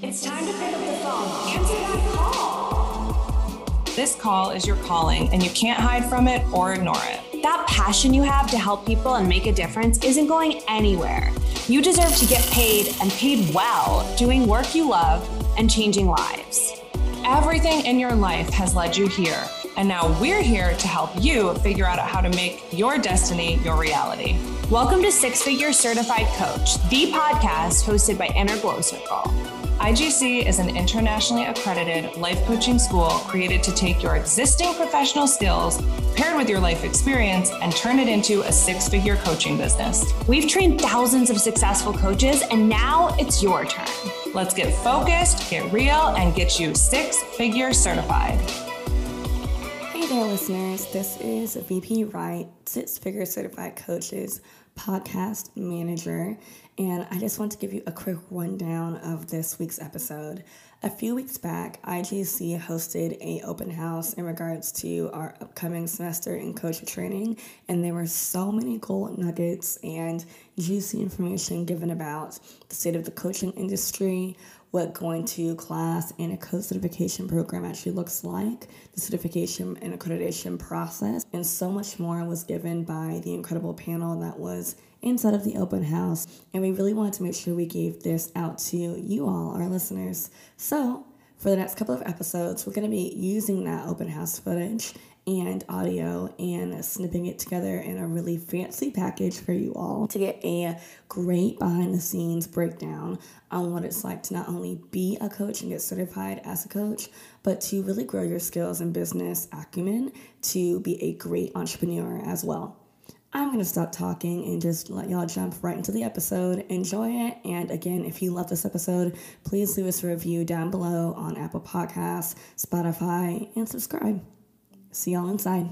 It's time to pick up the phone. Answer that call. This call is your calling, and you can't hide from it or ignore it. That passion you have to help people and make a difference isn't going anywhere. You deserve to get paid and paid well doing work you love and changing lives. Everything in your life has led you here, and now we're here to help you figure out how to make your destiny your reality. Welcome to Six Figure Certified Coach, the podcast hosted by Inner Glow Circle. IGC is an internationally accredited life coaching school created to take your existing professional skills paired with your life experience and turn it into a six figure coaching business. We've trained thousands of successful coaches, and now it's your turn. Let's get focused, get real, and get you six figure certified. Hey there, listeners. This is VP Wright, Six Figure Certified Coaches podcast manager, and I just want to give you a quick rundown of this week's episode. A few weeks back, IGC hosted a open house in regards to our upcoming semester in coach training, and there were so many gold nuggets and juicy information given about the state of the coaching industry, what going to class and a coach certification program actually looks like, the certification and accreditation process, and so much more was given by the incredible panel that was inside of the open house. And we really wanted to make sure we gave this out to you all, our listeners. So, for the next couple of episodes, we're going to be using that open house footage and audio and snipping it together in a really fancy package for you all to get a great behind the scenes breakdown on what it's like to not only be a coach and get certified as a coach, but to really grow your skills and business acumen to be a great entrepreneur as well. I'm going to stop talking and just let y'all jump right into the episode. Enjoy it. And again, if you love this episode, please leave us a review down below on Apple Podcasts, Spotify, and subscribe. See y'all inside.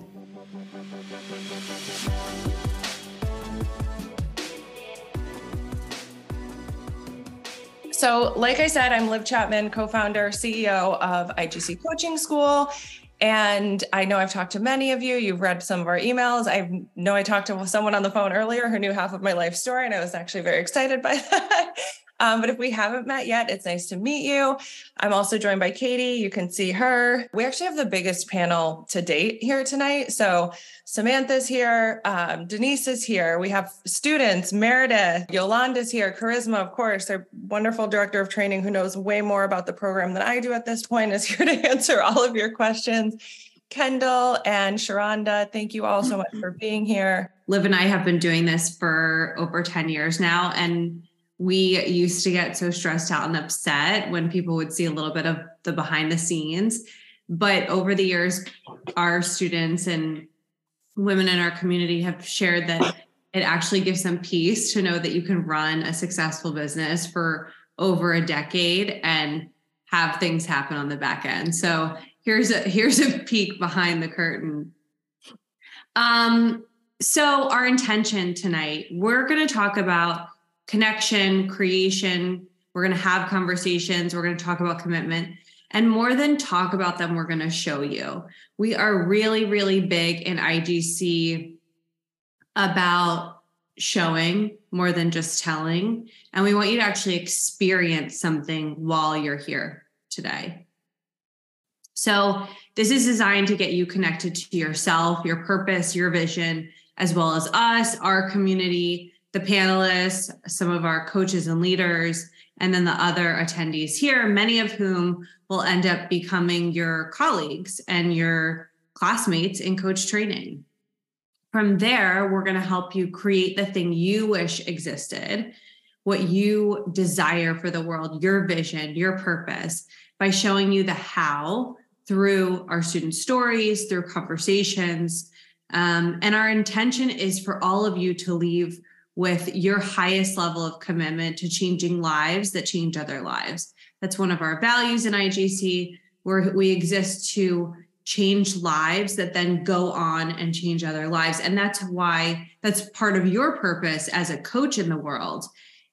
So, like I said, I'm Liv Chapman, co founder, CEO of IGC Coaching School. And I know I've talked to many of you. You've read some of our emails. I know I talked to someone on the phone earlier who knew half of my life story, and I was actually very excited by that. Um, but if we haven't met yet, it's nice to meet you. I'm also joined by Katie. You can see her. We actually have the biggest panel to date here tonight. So Samantha's here, um, Denise is here. We have students, Meredith, Yolanda's here, Charisma, of course, our wonderful director of training who knows way more about the program than I do at this point, is here to answer all of your questions. Kendall and Sharonda, thank you all so much for being here. Liv and I have been doing this for over 10 years now. And we used to get so stressed out and upset when people would see a little bit of the behind the scenes. But over the years, our students and women in our community have shared that it actually gives them peace to know that you can run a successful business for over a decade and have things happen on the back end. So here's a here's a peek behind the curtain. Um, so our intention tonight, we're going to talk about connection, creation. We're going to have conversations. We're going to talk about commitment. And more than talk about them, we're going to show you. We are really, really big in IGC about showing more than just telling. And we want you to actually experience something while you're here today. So, this is designed to get you connected to yourself, your purpose, your vision, as well as us, our community, the panelists, some of our coaches and leaders, and then the other attendees here, many of whom will end up becoming your colleagues and your classmates in coach training. From there, we're going to help you create the thing you wish existed, what you desire for the world, your vision, your purpose, by showing you the how through our student stories, through conversations. Um, and our intention is for all of you to leave with your highest level of commitment to changing lives that change other lives. That's one of our values in IGC, where we exist to change lives that then go on and change other lives. And that's why that's part of your purpose as a coach in the world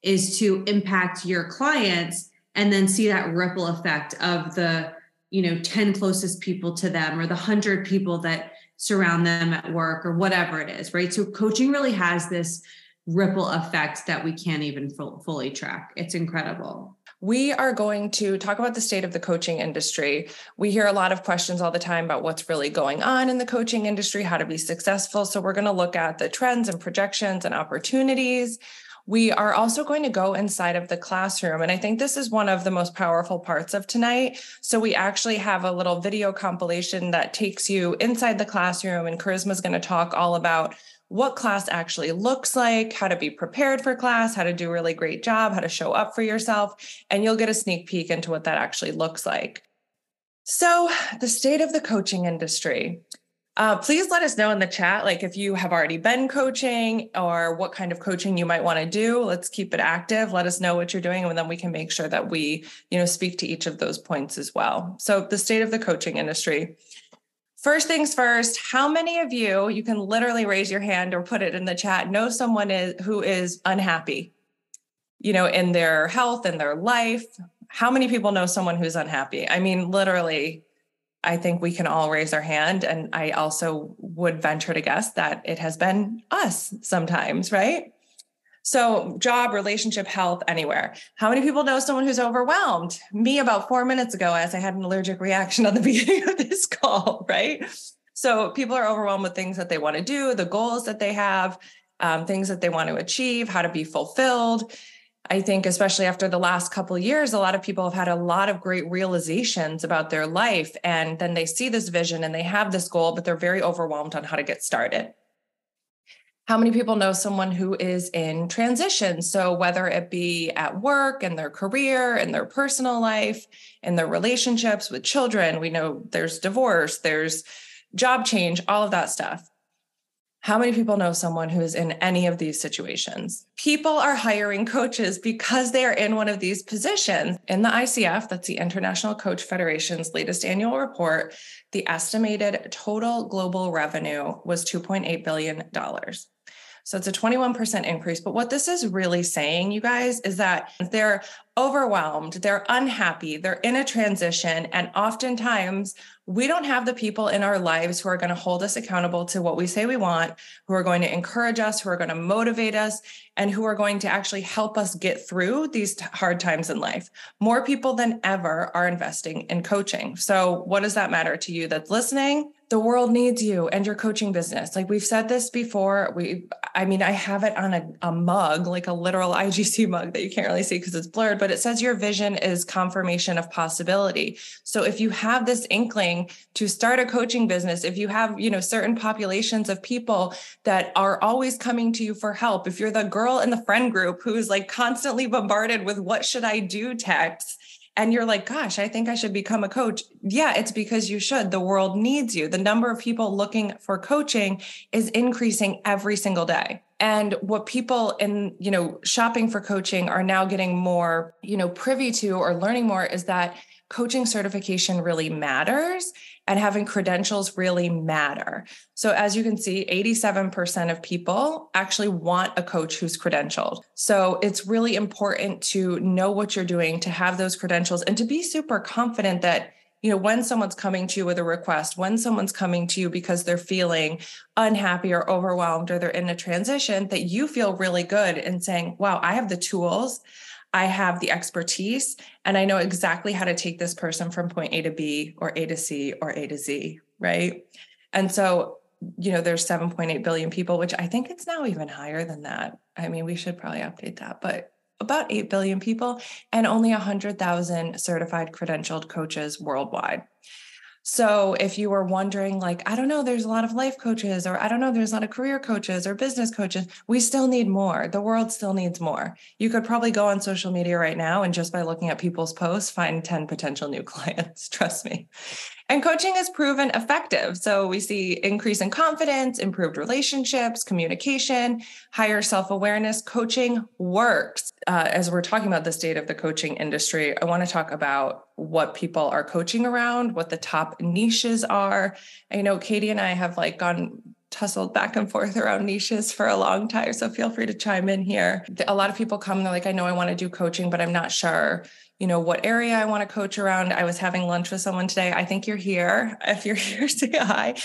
is to impact your clients and then see that ripple effect of the you know 10 closest people to them or the 100 people that surround them at work or whatever it is right so coaching really has this ripple effects that we can't even fully track. It's incredible. We are going to talk about the state of the coaching industry. We hear a lot of questions all the time about what's really going on in the coaching industry, how to be successful. So, we're going to look at the trends and projections and opportunities. We are also going to go inside of the classroom. And I think this is one of the most powerful parts of tonight. So we actually have a little video compilation that takes you inside the classroom, and Charisma is going to talk all about what class actually looks like, how to be prepared for class, how to do a really great job, how to show up for yourself. And you'll get a sneak peek into what that actually looks like. So, the state of the coaching industry. Uh, please let us know in the chat, like if you have already been coaching or what kind of coaching you might want to do. Let's keep it active. Let us know what you're doing, and then we can make sure that we, you know, speak to each of those points as well. So, the state of the coaching industry. First things first, how many of you, you can literally raise your hand or put it in the chat, know someone is, who is unhappy, you know, in their health, in their life? How many people know someone who's unhappy? I mean, literally, I think we can all raise our hand. And I also would venture to guess that it has been us sometimes, right? So, job, relationship, health, anywhere. How many people know someone who's overwhelmed? Me about four minutes ago, as I had an allergic reaction on the beginning of this call, right? So, people are overwhelmed with things that they want to do, the goals that they have, um, things that they want to achieve, how to be fulfilled. I think, especially after the last couple years, a lot of people have had a lot of great realizations about their life. And then they see this vision and they have this goal, but they're very overwhelmed on how to get started. How many people know someone who is in transition? So, whether it be at work, in their career, in their personal life, in their relationships with children, we know there's divorce, there's job change, all of that stuff. How many people know someone who is in any of these situations? People are hiring coaches because they are in one of these positions. In the ICF, that's the International Coach Federation's latest annual report, the estimated total global revenue was $2.8 billion. So it's a 21% increase. But what this is really saying, you guys, is that they're overwhelmed, they're unhappy, they're in a transition. And oftentimes, we don't have the people in our lives who are going to hold us accountable to what we say we want, who are going to encourage us, who are going to motivate us, and who are going to actually help us get through these hard times in life. More people than ever are investing in coaching. So, what does that matter to you that's listening? the world needs you and your coaching business. Like we've said this before. We, I mean, I have it on a, a mug, like a literal IGC mug that you can't really see because it's blurred, but it says your vision is confirmation of possibility. So if you have this inkling to start a coaching business, if you have, you know, certain populations of people that are always coming to you for help, if you're the girl in the friend group who's like constantly bombarded with what should I do texts, and you're like, gosh, I think I should become a coach. Yeah, it's because you should. The world needs you. The number of people looking for coaching is increasing every single day. And what people in, you know, shopping for coaching are now getting more, you know, privy to or learning more is that coaching certification really matters and having credentials really matter. So, as you can see, 87% of people actually want a coach who's credentialed. So, it's really important to know what you're doing, to have those credentials, and to be super confident that you know when someone's coming to you with a request when someone's coming to you because they're feeling unhappy or overwhelmed or they're in a transition that you feel really good in saying wow i have the tools I have the expertise and I know exactly how to take this person from point A to B or A to C or A to Z, right? And so, you know, there's 7.8 billion people, which I think it's now even higher than that. I mean, we should probably update that, but about 8 billion people and only 100,000 certified credentialed coaches worldwide. So if you were wondering, like, I don't know, there's a lot of life coaches, or I don't know, there's a lot of career coaches or business coaches, we still need more. The world still needs more. You could probably go on social media right now and just by looking at people's posts, find 10 potential new clients. Trust me. And coaching has proven effective. So we see increase in confidence, improved relationships, communication, higher self awareness. Coaching works. Uh, as we're talking about the state of the coaching industry, I want to talk about what people are coaching around, what the top niches are. I know Katie and I have like gone tussled back and forth around niches for a long time. So feel free to chime in here. A lot of people come, they're like, I know I want to do coaching, but I'm not sure you know what area I want to coach around. I was having lunch with someone today. I think you're here. If you're here, say hi.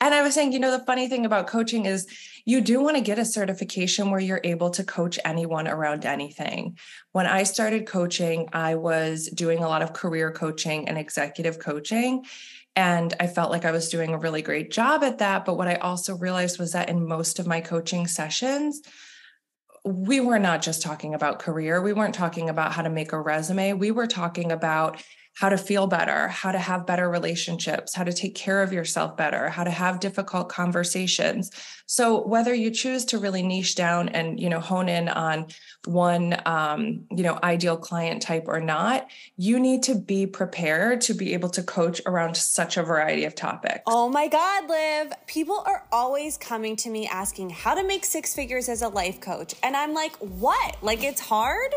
And I was saying, you know, the funny thing about coaching is you do want to get a certification where you're able to coach anyone around anything. When I started coaching, I was doing a lot of career coaching and executive coaching. And I felt like I was doing a really great job at that. But what I also realized was that in most of my coaching sessions, we were not just talking about career. We weren't talking about how to make a resume. We were talking about how to feel better, how to have better relationships, how to take care of yourself better, how to have difficult conversations. So whether you choose to really niche down and you know hone in on one um, you know ideal client type or not, you need to be prepared to be able to coach around such a variety of topics. Oh my God, Liv! People are always coming to me asking how to make six figures as a life coach, and I'm like, what? Like it's hard?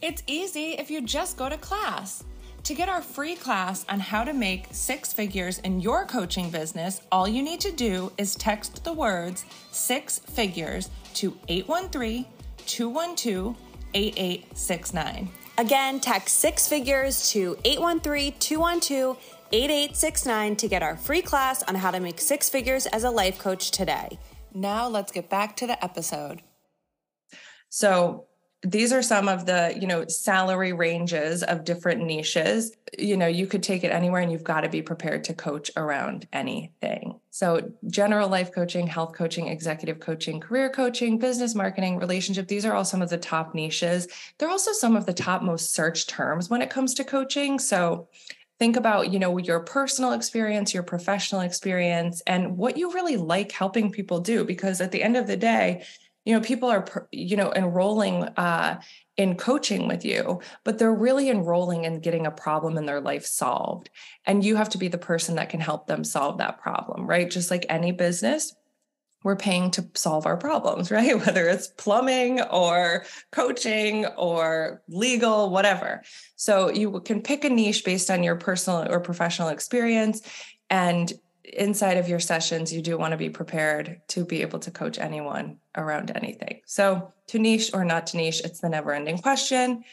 It's easy if you just go to class. To get our free class on how to make six figures in your coaching business, all you need to do is text the words six figures to 813 212 8869. Again, text six figures to 813 212 8869 to get our free class on how to make six figures as a life coach today. Now let's get back to the episode. So, these are some of the you know salary ranges of different niches. You know you could take it anywhere and you've got to be prepared to coach around anything. So general life coaching health coaching executive coaching career coaching business marketing relationship these are all some of the top niches. They're also some of the top most searched terms when it comes to coaching. So think about you know your personal experience your professional experience and what you really like helping people do because at the end of the day you know people are you know enrolling uh, in coaching with you but they're really enrolling in getting a problem in their life solved. And you have to be the person that can help them solve that problem right? Just like any business we're paying to solve our problems right? Whether it's plumbing or coaching or legal whatever. So you can pick a niche based on your personal or professional experience and inside of your sessions, you do want to be prepared to be able to coach anyone around anything. So, to niche or not to niche, it's the never ending question.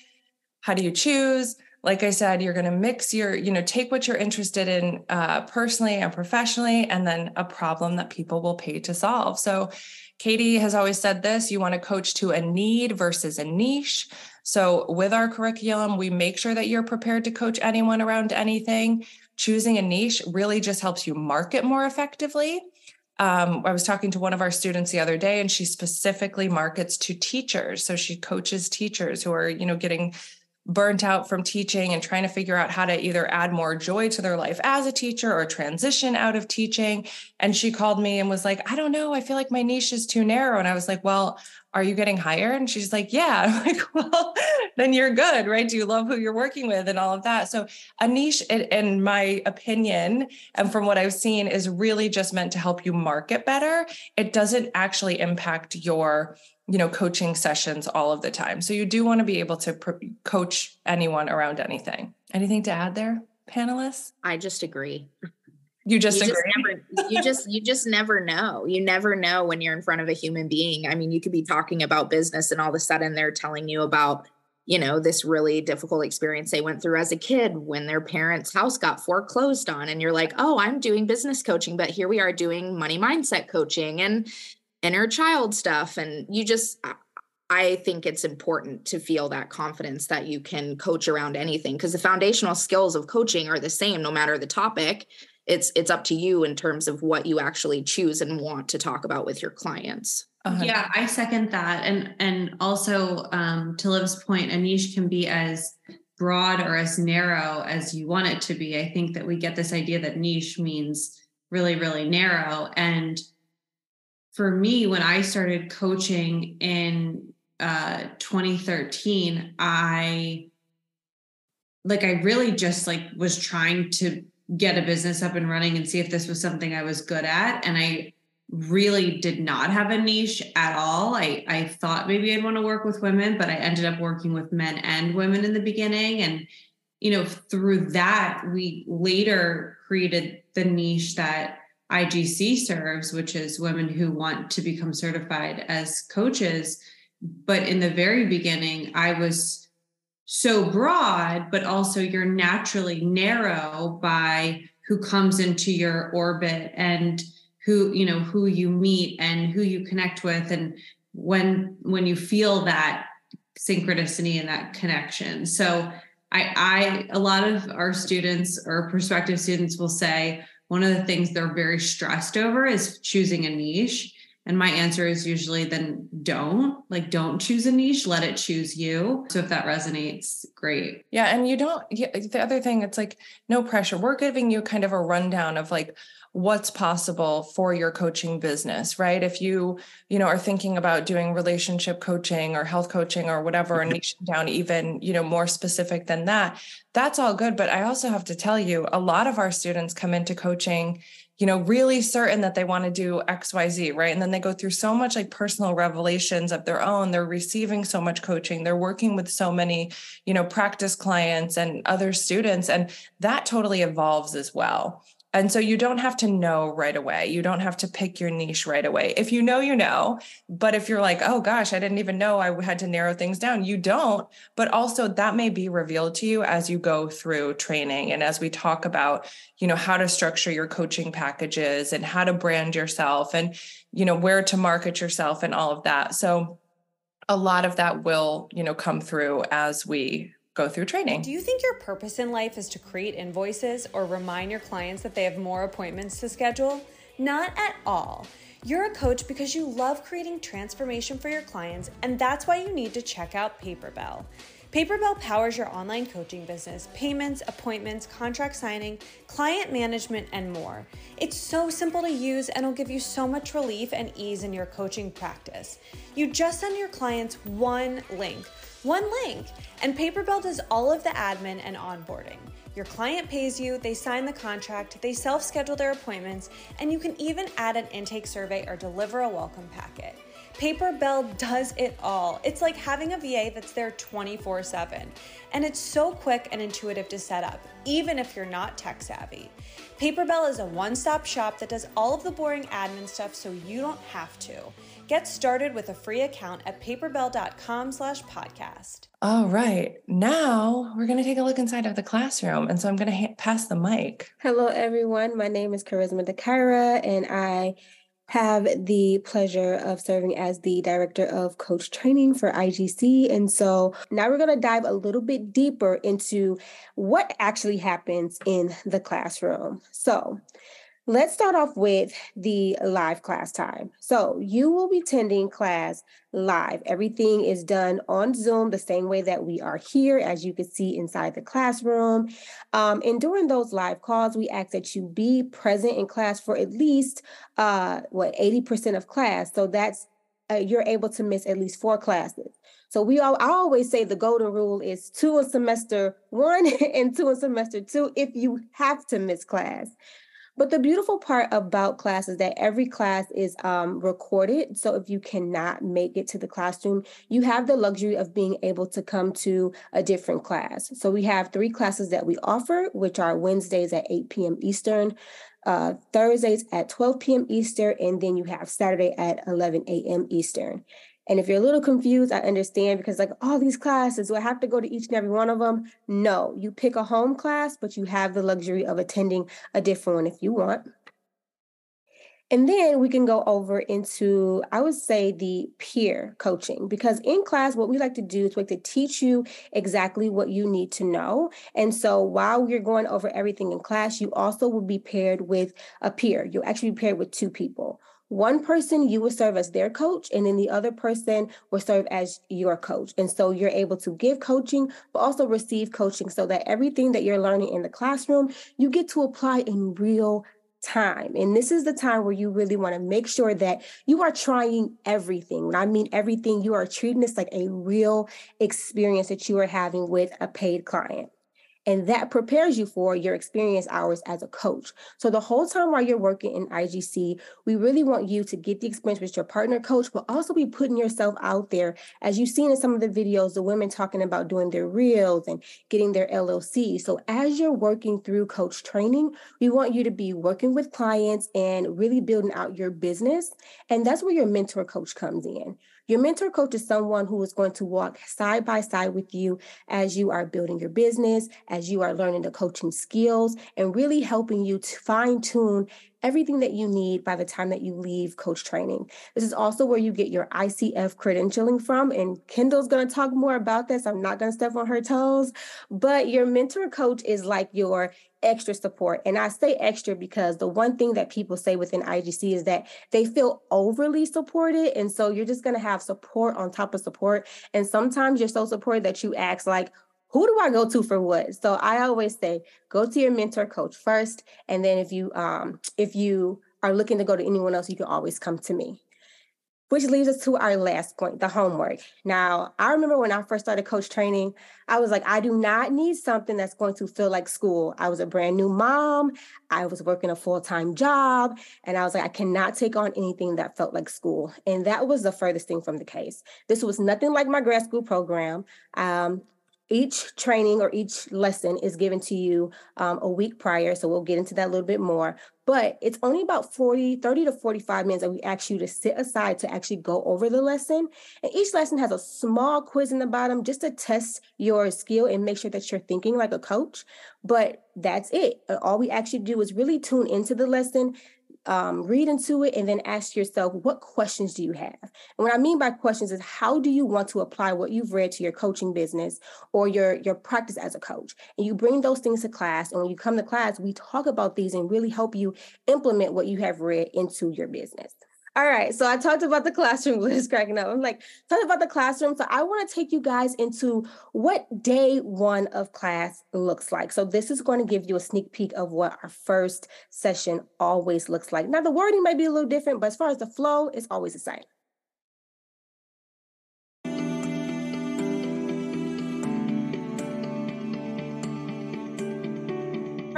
How do you choose? Like I said, you're going to mix your, you know, take what you're interested in uh, personally and professionally, and then a problem that people will pay to solve. So, Katie has always said this you want to coach to a need versus a niche. So, with our curriculum, we make sure that you're prepared to coach anyone around anything choosing a niche really just helps you market more effectively. Um, I was talking to one of our students the other day, and she specifically markets to teachers. So she coaches teachers who are, you know, getting burnt out from teaching and trying to figure out how to either add more joy to their life as a teacher or transition out of teaching. And she called me and was like, I don't know. I feel like my niche is too narrow. And I was like, Well, are you getting hired? And she's like, Yeah. I'm like, Well, then you're good, right? Do you love who you're working with and all of that? So, a niche, in my opinion, and from what I've seen, is really just meant to help you market better. It doesn't actually impact your you know coaching sessions all of the time. So you do want to be able to pr- coach anyone around anything. Anything to add there panelists? I just agree. You just you agree? just never, you just you just never know. You never know when you're in front of a human being. I mean you could be talking about business and all of a sudden they're telling you about you know this really difficult experience they went through as a kid when their parents house got foreclosed on and you're like oh i'm doing business coaching but here we are doing money mindset coaching and inner child stuff and you just I think it's important to feel that confidence that you can coach around anything because the foundational skills of coaching are the same no matter the topic. It's it's up to you in terms of what you actually choose and want to talk about with your clients. Uh-huh. Yeah, I second that. And and also um, to Liv's point, a niche can be as broad or as narrow as you want it to be. I think that we get this idea that niche means really, really narrow. And for me, when I started coaching in uh, 2013, I like I really just like was trying to get a business up and running and see if this was something I was good at. And I really did not have a niche at all. I, I thought maybe I'd want to work with women, but I ended up working with men and women in the beginning. And, you know, through that, we later created the niche that IGC serves, which is women who want to become certified as coaches. But in the very beginning, I was so broad, but also you're naturally narrow by who comes into your orbit and who you know who you meet and who you connect with and when when you feel that synchronicity and that connection so i i a lot of our students or prospective students will say one of the things they're very stressed over is choosing a niche. And my answer is usually then don't like don't choose a niche let it choose you. So if that resonates great. Yeah and you don't the other thing it's like no pressure. We're giving you kind of a rundown of like what's possible for your coaching business right? If you you know are thinking about doing relationship coaching or health coaching or whatever and mm-hmm. niche down even you know more specific than that that's all good. But i also have to tell you a lot of our students come into coaching you know really certain that they want to do xyz right? And then they go through so much like personal revelations of their own. They're receiving so much coaching. They're working with so many you know practice clients and other students and that totally evolves as well and so you don't have to know right away. You don't have to pick your niche right away. If you know, you know. But if you're like, oh gosh, I didn't even know I had to narrow things down, you don't. But also that may be revealed to you as you go through training and as we talk about, you know, how to structure your coaching packages and how to brand yourself and, you know, where to market yourself and all of that. So a lot of that will, you know, come through as we go through training. Do you think your purpose in life is to create invoices or remind your clients that they have more appointments to schedule? Not at all. You're a coach because you love creating transformation for your clients, and that's why you need to check out Paperbell. Paperbell powers your online coaching business, payments, appointments, contract signing, client management, and more. It's so simple to use and will give you so much relief and ease in your coaching practice. You just send your clients one link one link, and Paperbell does all of the admin and onboarding. Your client pays you, they sign the contract, they self schedule their appointments, and you can even add an intake survey or deliver a welcome packet. Paperbell does it all. It's like having a VA that's there 24 7. And it's so quick and intuitive to set up, even if you're not tech savvy. Paperbell is a one stop shop that does all of the boring admin stuff so you don't have to. Get started with a free account at paperbell.com slash podcast. All right. Now we're going to take a look inside of the classroom. And so I'm going to ha- pass the mic. Hello, everyone. My name is Charisma DeKyra, and I have the pleasure of serving as the director of coach training for IGC. And so now we're going to dive a little bit deeper into what actually happens in the classroom. So, Let's start off with the live class time. So you will be attending class live. Everything is done on Zoom the same way that we are here, as you can see inside the classroom. Um, and during those live calls, we ask that you be present in class for at least uh, what 80% of class. So that's uh, you're able to miss at least four classes. So we all I always say the golden rule is two in semester one and two in semester two if you have to miss class. But the beautiful part about class is that every class is um, recorded. So if you cannot make it to the classroom, you have the luxury of being able to come to a different class. So we have three classes that we offer, which are Wednesdays at 8 p.m. Eastern, uh, Thursdays at 12 p.m. Eastern, and then you have Saturday at 11 a.m. Eastern. And if you're a little confused, I understand because like all these classes, do I have to go to each and every one of them? No, you pick a home class, but you have the luxury of attending a different one if you want. And then we can go over into, I would say, the peer coaching, because in class, what we like to do is we like to teach you exactly what you need to know. And so while we're going over everything in class, you also will be paired with a peer. You'll actually be paired with two people one person you will serve as their coach and then the other person will serve as your coach. And so you're able to give coaching but also receive coaching so that everything that you're learning in the classroom you get to apply in real time. And this is the time where you really want to make sure that you are trying everything. When i mean everything you are treating this like a real experience that you are having with a paid client and that prepares you for your experience hours as a coach. So the whole time while you're working in IGC, we really want you to get the experience with your partner coach, but also be putting yourself out there. As you've seen in some of the videos, the women talking about doing their reels and getting their LLC. So as you're working through coach training, we want you to be working with clients and really building out your business. And that's where your mentor coach comes in. Your mentor coach is someone who is going to walk side by side with you as you are building your business, as you are learning the coaching skills, and really helping you to fine tune everything that you need by the time that you leave coach training. This is also where you get your ICF credentialing from. And Kendall's going to talk more about this. I'm not going to step on her toes, but your mentor coach is like your extra support. And I say extra because the one thing that people say within IGC is that they feel overly supported. And so you're just going to have support on top of support. And sometimes you're so supported that you ask, like, who do I go to for what? So I always say, go to your mentor coach first. And then if you um if you are looking to go to anyone else, you can always come to me. Which leads us to our last point, the homework. Now, I remember when I first started coach training, I was like, I do not need something that's going to feel like school. I was a brand new mom. I was working a full time job. And I was like, I cannot take on anything that felt like school. And that was the furthest thing from the case. This was nothing like my grad school program. Um, each training or each lesson is given to you um, a week prior. So we'll get into that a little bit more. But it's only about 40, 30 to 45 minutes that we ask you to sit aside to actually go over the lesson. And each lesson has a small quiz in the bottom just to test your skill and make sure that you're thinking like a coach. But that's it. All we actually do is really tune into the lesson, um, read into it and then ask yourself, what questions do you have? And what I mean by questions is how do you want to apply what you've read to your coaching business or your, your practice as a coach? And you bring those things to class. And when you come to class, we talk about these and really help you implement what you have read into your business. All right. So I talked about the classroom. Liz cracking up. I'm like, talk about the classroom. So I want to take you guys into what day one of class looks like. So this is going to give you a sneak peek of what our first session always looks like. Now the wording might be a little different, but as far as the flow, it's always the same.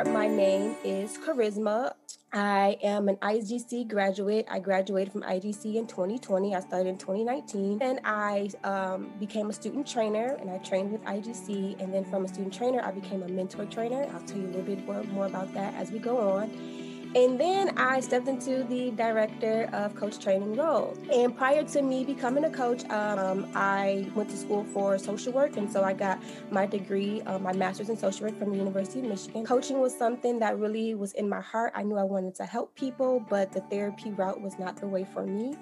My name is Charisma. I am an IGC graduate. I graduated from IGC in 2020. I started in 2019. And I um, became a student trainer and I trained with IGC. And then from a student trainer, I became a mentor trainer. I'll tell you a little bit more, more about that as we go on. And then I stepped into the director of coach training role. And prior to me becoming a coach, um, I went to school for social work. And so I got my degree, uh, my master's in social work from the University of Michigan. Coaching was something that really was in my heart. I knew I wanted to help people, but the therapy route was not the way for me.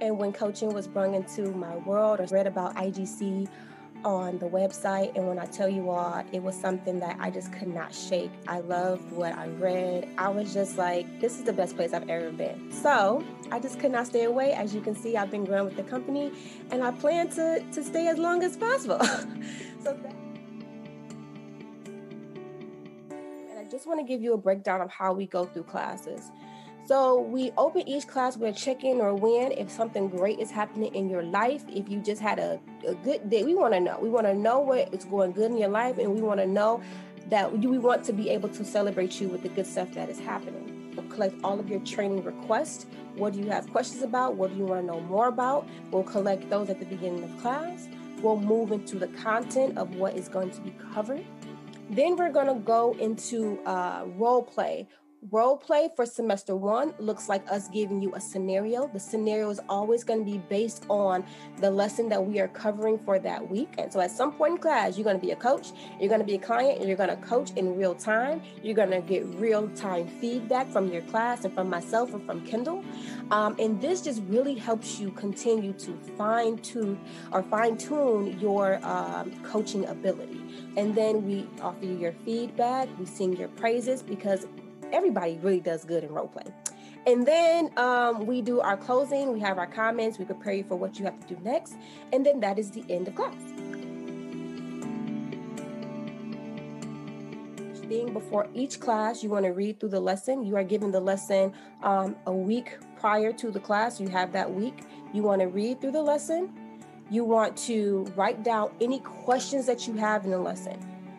And when coaching was brought into my world, I read about IGC on the website. And when I tell you all, it was something that I just could not shake. I loved what I read. I was just like, this is the best place I've ever been. So I just could not stay away. As you can see, I've been growing with the company and I plan to, to stay as long as possible. so and I just want to give you a breakdown of how we go through classes. So we open each class with a check-in or win if something great is happening in your life. If you just had a, a good day, we want to know. We want to know what is going good in your life, and we want to know that we want to be able to celebrate you with the good stuff that is happening. We'll collect all of your training requests. What do you have questions about? What do you want to know more about? We'll collect those at the beginning of class. We'll move into the content of what is going to be covered. Then we're going to go into uh, role play Role play for semester one looks like us giving you a scenario. The scenario is always going to be based on the lesson that we are covering for that week. And so at some point in class, you're going to be a coach, you're going to be a client, and you're going to coach in real time. You're going to get real time feedback from your class and from myself and from Kendall. Um, and this just really helps you continue to fine tune or fine tune your um, coaching ability. And then we offer you your feedback, we sing your praises because everybody really does good in role play. And then um, we do our closing, we have our comments, we prepare you for what you have to do next, and then that is the end of class. Thing before each class, you want to read through the lesson. You are given the lesson um, a week prior to the class. You have that week. You want to read through the lesson. You want to write down any questions that you have in the lesson.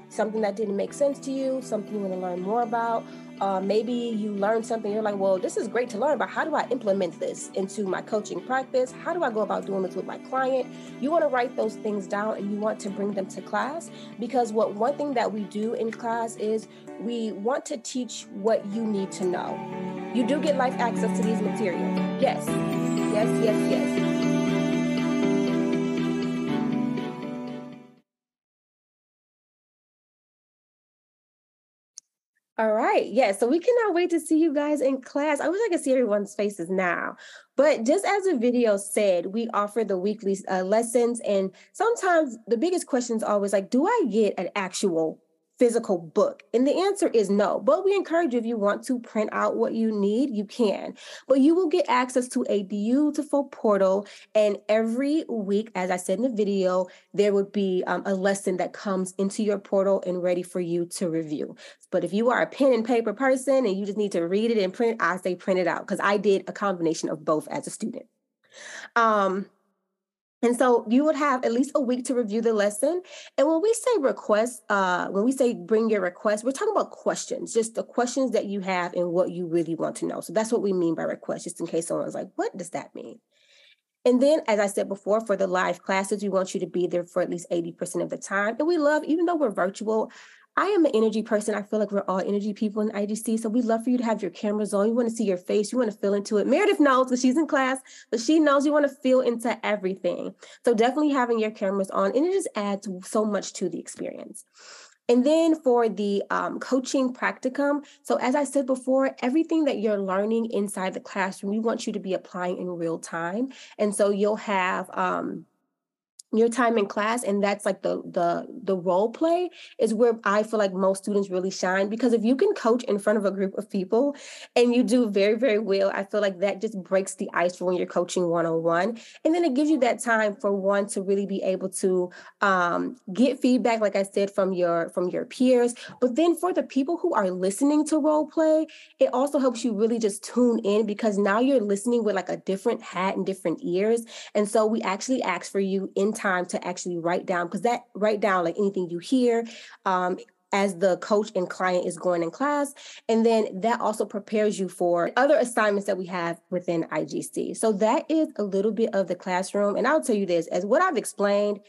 Something that didn't make sense to you, something you want to learn more about, uh, maybe you learn something, you're like, well, this is great to learn, but how do I implement this into my coaching practice? How do I go about doing this with my client? You want to write those things down and you want to bring them to class because what one thing that we do in class is we want to teach what you need to know. You do get life access to these materials. Yes, yes, yes, yes. All right. Yeah. So we cannot wait to see you guys in class. I wish I could see everyone's faces now. But just as the video said, we offer the weekly uh, lessons. And sometimes the biggest question is always like, do I get an actual physical book? And the answer is no. But we encourage you if you want to print out what you need, you can. But you will get access to a beautiful portal. And every week, as I said in the video, there would be um, a lesson that comes into your portal and ready for you to review. But if you are a pen and paper person and you just need to read it and print, I say print it out because I did a combination of both as a student. Um, and so you would have at least a week to review the lesson. And when we say request, uh, when we say bring your request, we're talking about questions, just the questions that you have and what you really want to know. So that's what we mean by request, just in case someone's like, what does that mean? And then, as I said before, for the live classes, we want you to be there for at least 80% of the time. And we love, even though we're virtual, I am an energy person. I feel like we're all energy people in IGC. So we love for you to have your cameras on. You want to see your face. You want to feel into it. Meredith knows because she's in class, but she knows you want to feel into everything. So definitely having your cameras on, and it just adds so much to the experience. And then for the um, coaching practicum, so as I said before, everything that you're learning inside the classroom, we want you to be applying in real time. And so you'll have um, your time in class and that's like the the the role play is where i feel like most students really shine because if you can coach in front of a group of people and you do very very well i feel like that just breaks the ice for when you're coaching one-on-one. And then it gives you that time for one to really be able to um, get feedback like i said from your from your peers. But then for the people who are listening to role play it also helps you really just tune in because now you're listening with like a different hat and different ears. And so we actually ask for you in time time to actually write down because that write down like anything you hear um, as the coach and client is going in class. And then that also prepares you for other assignments that we have within IGC. So that is a little bit of the classroom. And I'll tell you this as what I've explained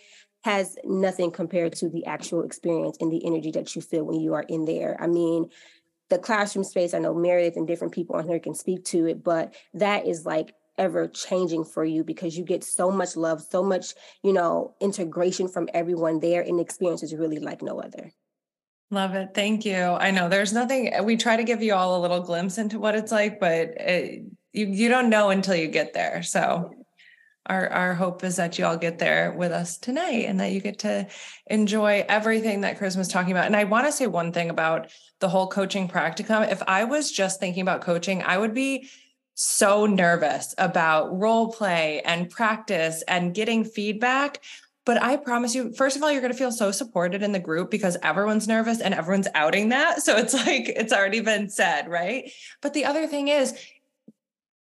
has nothing compared to the actual experience and the energy that you feel when you are in there. I mean, the classroom space, I know Meredith and different people on here can speak to it, but that is like ever changing for you because you get so much love, so much, you know, integration from everyone there and the experience is really like no other. Love it. Thank you. I know there's nothing, we try to give you all a little glimpse into what it's like, but it, you, you don't know until you get there. So our, our hope is that you all get there with us tonight and that you get to enjoy everything that Chris was talking about. And I want to say one thing about the whole coaching practicum. If I was just thinking about coaching, I would be so nervous about role play and practice and getting feedback. But I promise you, first of all, you're going to feel so supported in the group because everyone's nervous and everyone's outing that. So it's like it's already been said, right? But the other thing is,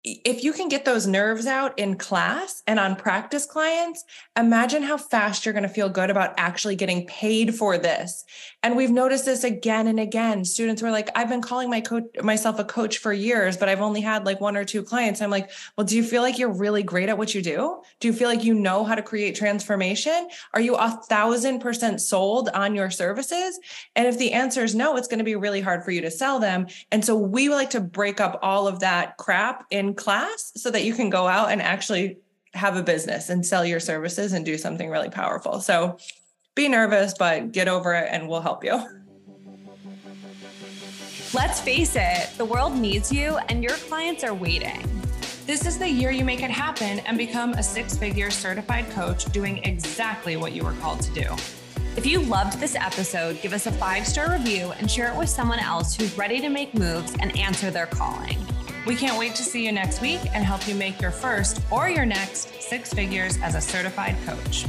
if you can get those nerves out in class and on practice clients, imagine how fast you're going to feel good about actually getting paid for this. And we've noticed this again and again. Students were like, I've been calling my coach myself a coach for years, but I've only had like one or two clients. I'm like, well, do you feel like you're really great at what you do? Do you feel like you know how to create transformation? Are you a thousand percent sold on your services? And if the answer is no, it's going to be really hard for you to sell them. And so we like to break up all of that crap in class so that you can go out and actually have a business and sell your services and do something really powerful. So be nervous, but get over it and we'll help you. Let's face it, the world needs you and your clients are waiting. This is the year you make it happen and become a six figure certified coach doing exactly what you were called to do. If you loved this episode, give us a five star review and share it with someone else who's ready to make moves and answer their calling. We can't wait to see you next week and help you make your first or your next six figures as a certified coach.